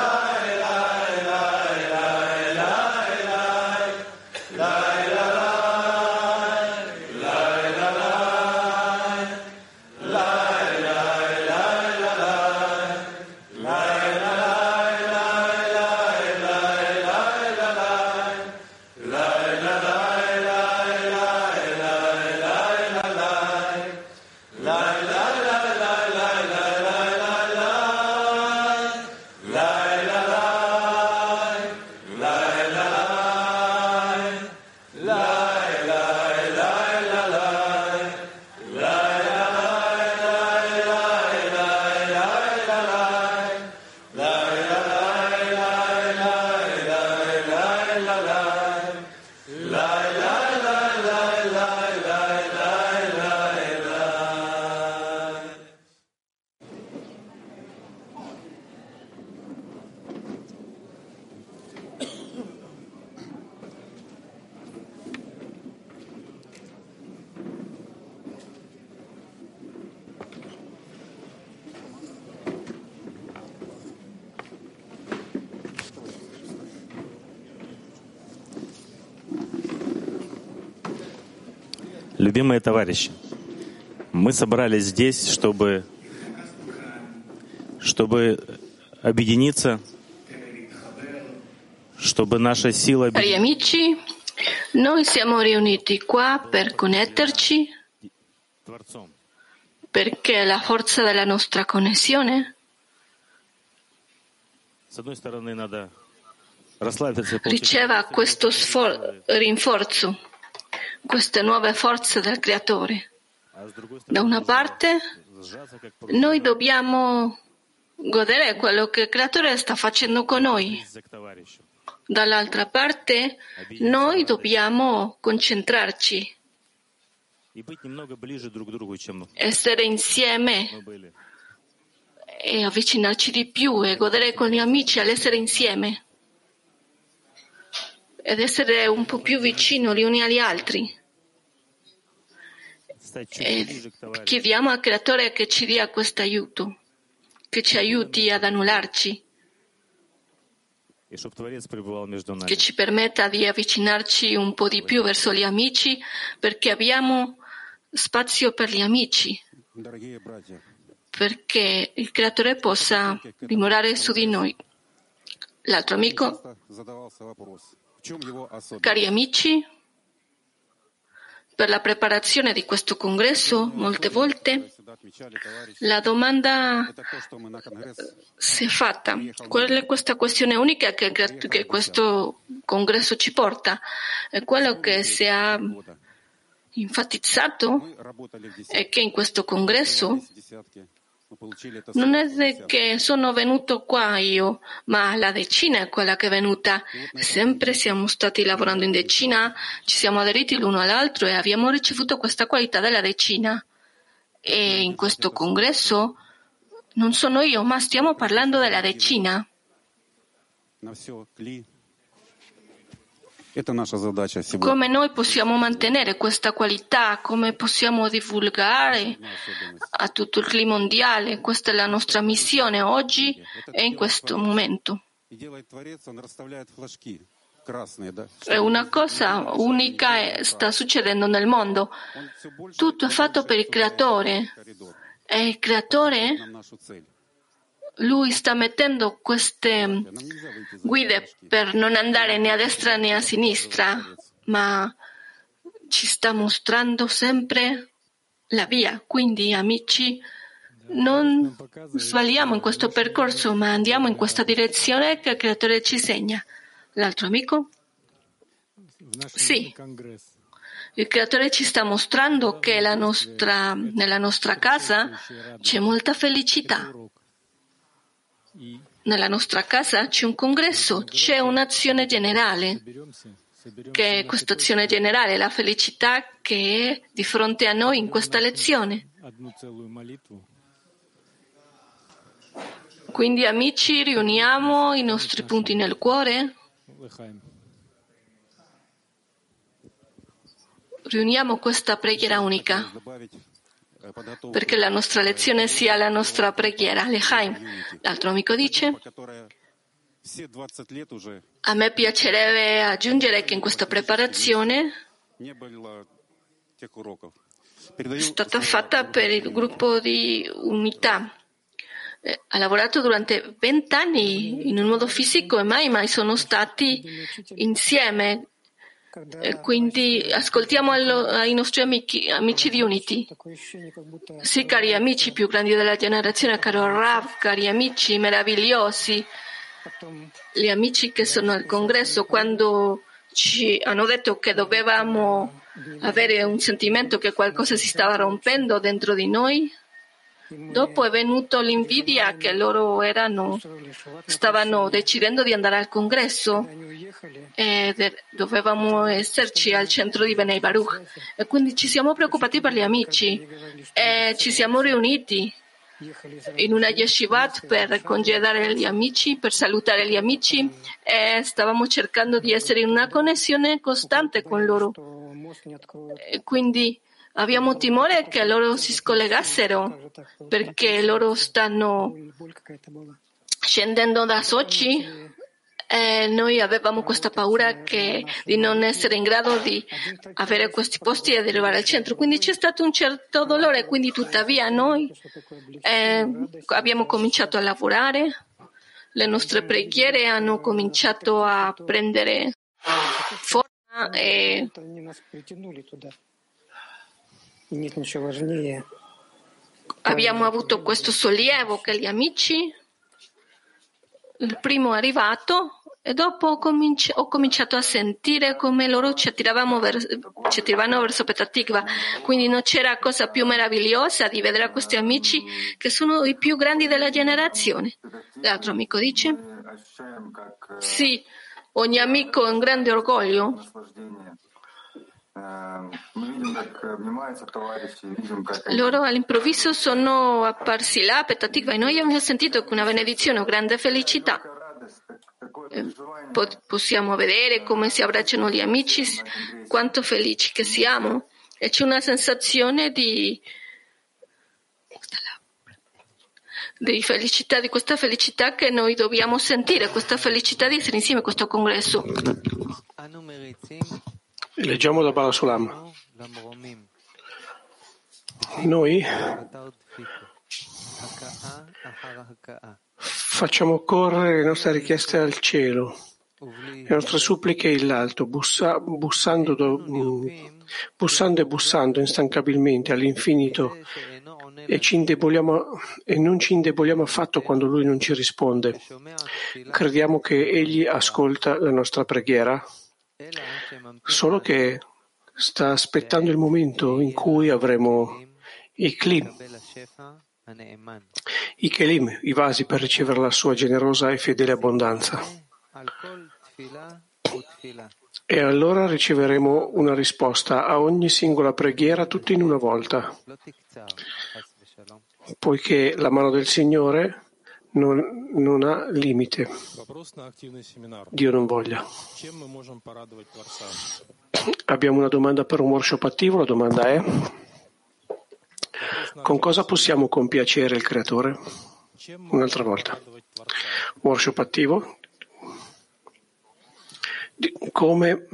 la Любимые товарищи, мы собрались здесь, чтобы, чтобы объединиться, чтобы наша сила Cari amici, noi siamo riuniti qua per connetterci perché la forza della nostra connessione riceva questo rinforzo, queste nuove forze del creatore. Da una parte noi dobbiamo godere quello che il creatore sta facendo con noi. Dall'altra parte noi dobbiamo concentrarci essere insieme e avvicinarci di più e godere con gli amici all'essere insieme ed essere un po' più vicino gli uni agli altri. E eh, chiediamo al Creatore che ci dia questo aiuto, che ci aiuti ad annullarci, che ci permetta di avvicinarci un po' di più verso gli amici, perché abbiamo spazio per gli amici, perché il Creatore possa dimorare su di noi. L'altro amico. Cari amici, per la preparazione di questo congresso, molte volte la domanda si è fatta. Qual è questa questione unica che, che questo congresso ci porta? E quello che si è enfatizzato è che in questo congresso non è che sono venuto qua io, ma la decina è quella che è venuta. Sempre siamo stati lavorando in decina, ci siamo aderiti l'uno all'altro e abbiamo ricevuto questa qualità della decina. E in questo congresso non sono io, ma stiamo parlando della decina. Come noi possiamo mantenere questa qualità? Come possiamo divulgare a tutto il clima mondiale? Questa è la nostra missione oggi e in questo momento. È una cosa unica sta succedendo nel mondo. Tutto è fatto per il Creatore. E il Creatore lui sta mettendo queste guide per non andare né a destra né a sinistra, ma ci sta mostrando sempre la via. Quindi, amici, non svaliamo in questo percorso, ma andiamo in questa direzione che il creatore ci segna. L'altro amico? Sì. Il creatore ci sta mostrando che nostra, nella nostra casa c'è molta felicità nella nostra casa c'è un congresso, c'è un'azione generale, che è questa azione generale, la felicità che è di fronte a noi in questa lezione. Quindi amici, riuniamo i nostri punti nel cuore. Riuniamo questa preghiera unica perché la nostra lezione sia la nostra preghiera. Lechaim, l'altro amico dice, a me piacerebbe aggiungere che in questa preparazione è stata fatta per il gruppo di unità. Eh, ha lavorato durante vent'anni in un modo fisico e mai mai sono stati insieme eh, quindi ascoltiamo allo- ai nostri amici, amici di Unity. Sì, cari amici più grandi della generazione, caro Rav, cari amici meravigliosi, gli amici che sono al congresso, quando ci hanno detto che dovevamo avere un sentimento che qualcosa si stava rompendo dentro di noi, dopo è venuto l'invidia che loro erano, stavano decidendo di andare al congresso e dovevamo esserci al centro di Benei Baruch. E quindi ci siamo preoccupati per gli amici e ci siamo riuniti in una yeshivat per congedare gli amici, per salutare gli amici e stavamo cercando di essere in una connessione costante con loro. E quindi abbiamo timore che loro si scollegassero perché loro stanno scendendo da Sochi E noi avevamo questa paura che, di non essere in grado di avere questi posti ed arrivare al centro. Quindi c'è stato un certo dolore, quindi tuttavia noi eh, abbiamo cominciato a lavorare, le nostre preghiere hanno cominciato a prendere forma e abbiamo avuto questo sollievo che gli amici, il primo arrivato, e dopo ho, cominci- ho cominciato a sentire come loro ci, ver- ci attiravano verso Petatikva. Quindi non c'era cosa più meravigliosa di vedere questi amici che sono i più grandi della generazione. L'altro amico dice: Sì, ogni amico è un grande orgoglio. Loro all'improvviso sono apparsi là, Petatikva, e noi abbiamo sentito che una benedizione, una grande felicità. Eh, possiamo vedere come si abbracciano gli amici, quanto felici che siamo e c'è una sensazione di, di felicità, di questa felicità che noi dobbiamo sentire, questa felicità di essere insieme a questo congresso. Leggiamo da Balasulam. Noi Facciamo correre le nostre richieste al cielo, le nostre suppliche in alto, bussa, bussando, mm, bussando, e bussando instancabilmente all'infinito e, e non ci indeboliamo affatto quando Lui non ci risponde. Crediamo che Egli ascolta la nostra preghiera, solo che sta aspettando il momento in cui avremo i clim. I kelim, i vasi per ricevere la sua generosa e fedele abbondanza. E allora riceveremo una risposta a ogni singola preghiera tutto in una volta, poiché la mano del Signore non, non ha limite. Dio non voglia. Abbiamo una domanda per un workshop attivo, la domanda è con cosa possiamo compiacere il Creatore? Un'altra volta. Worship attivo. Come,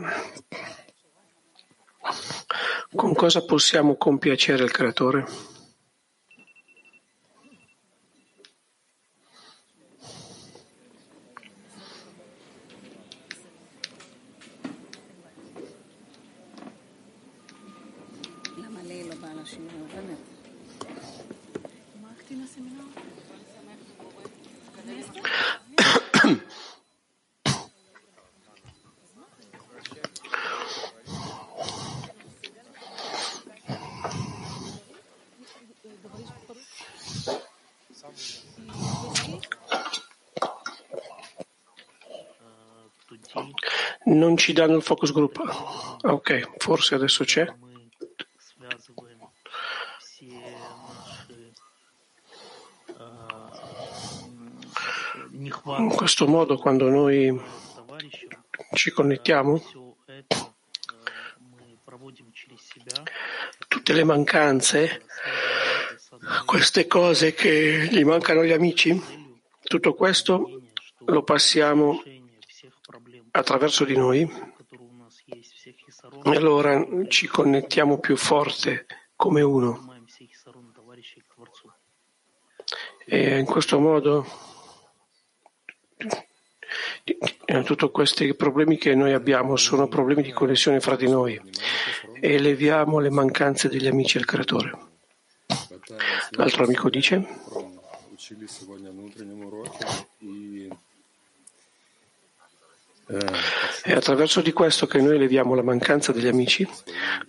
con cosa possiamo compiacere il Creatore? Non ci danno il focus group. Ok, forse adesso c'è. In questo modo, quando noi ci connettiamo, tutte le mancanze, queste cose che gli mancano agli amici, tutto questo lo passiamo attraverso di noi e allora ci connettiamo più forte come uno. E in questo modo tutti questi problemi che noi abbiamo sono problemi di connessione fra di noi eleviamo le mancanze degli amici al creatore. L'altro amico dice è attraverso di questo che noi eleviamo la mancanza degli amici,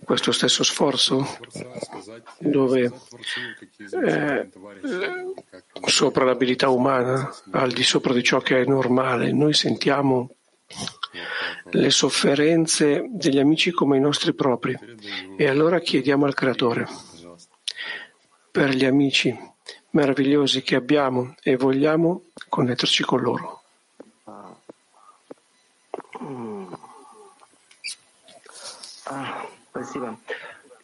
questo stesso sforzo, dove eh, sopra l'abilità umana, al di sopra di ciò che è normale, noi sentiamo le sofferenze degli amici come i nostri propri e allora chiediamo al Creatore per gli amici meravigliosi che abbiamo e vogliamo connetterci con loro. Спасибо.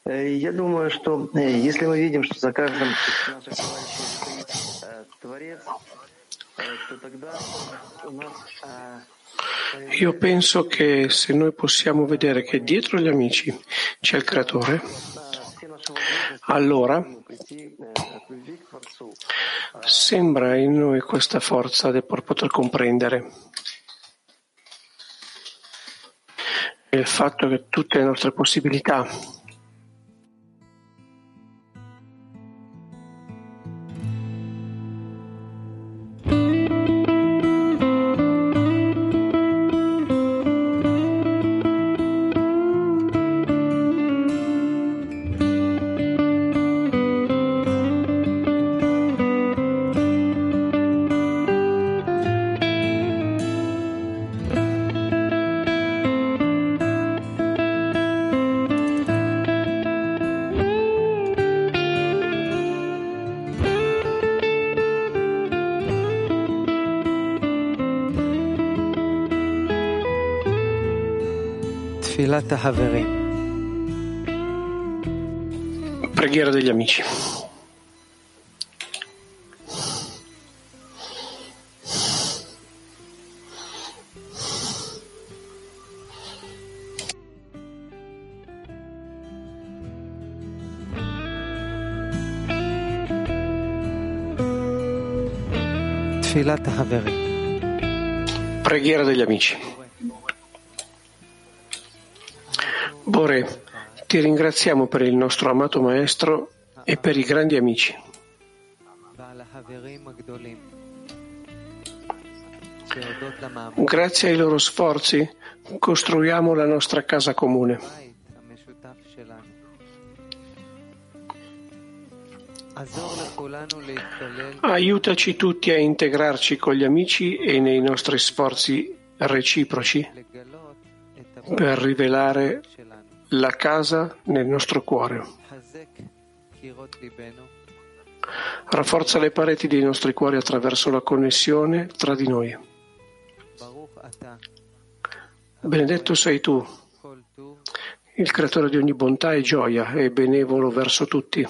Я думаю, что если мы видим, что за каждым из наших Io penso che se noi possiamo vedere che dietro gli amici c'è il creatore, allora sembra in noi questa forza per poter comprendere. Il fatto che tutte le nostre possibilità Preghiera degli amici. Preghiera degli amici. Bore, ti ringraziamo per il nostro amato maestro e per i grandi amici. Grazie ai loro sforzi costruiamo la nostra casa comune. Aiutaci tutti a integrarci con gli amici e nei nostri sforzi reciproci per rivelare la casa nel nostro cuore. Rafforza le pareti dei nostri cuori attraverso la connessione tra di noi. Benedetto sei tu, il creatore di ogni bontà e gioia e benevolo verso tutti.